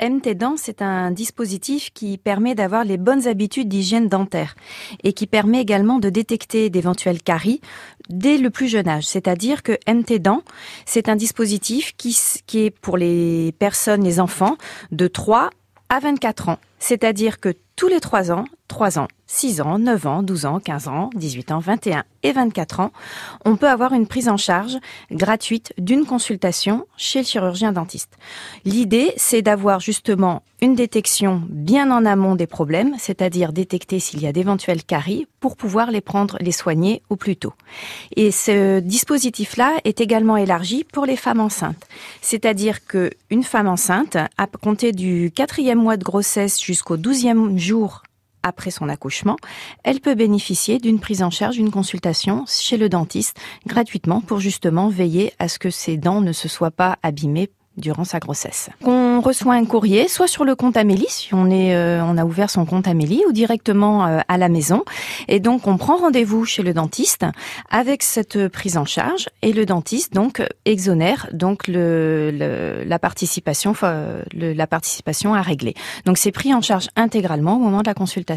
Dents, c'est un dispositif qui permet d'avoir les bonnes habitudes d'hygiène dentaire et qui permet également de détecter d'éventuelles caries dès le plus jeune âge. C'est-à-dire que Dents, c'est un dispositif qui, qui est pour les personnes, les enfants, de 3 à 24 ans. C'est-à-dire que tous les 3 ans, 3 ans, 6 ans, 9 ans, 12 ans, 15 ans, 18 ans, 21 et 24 ans, on peut avoir une prise en charge gratuite d'une consultation chez le chirurgien dentiste. L'idée, c'est d'avoir justement une détection bien en amont des problèmes, c'est-à-dire détecter s'il y a d'éventuelles caries pour pouvoir les prendre, les soigner au plus tôt. Et ce dispositif-là est également élargi pour les femmes enceintes. C'est-à-dire que une femme enceinte, à compter du quatrième mois de grossesse jusqu'au douzième jour après son accouchement, elle peut bénéficier d'une prise en charge, d'une consultation chez le dentiste gratuitement pour justement veiller à ce que ses dents ne se soient pas abîmées durant sa grossesse. On reçoit un courrier, soit sur le compte Amélie, si on est, euh, on a ouvert son compte Amélie, ou directement euh, à la maison. Et donc, on prend rendez-vous chez le dentiste avec cette prise en charge, et le dentiste donc exonère donc le, le la participation, le, la participation à régler. Donc, c'est pris en charge intégralement au moment de la consultation.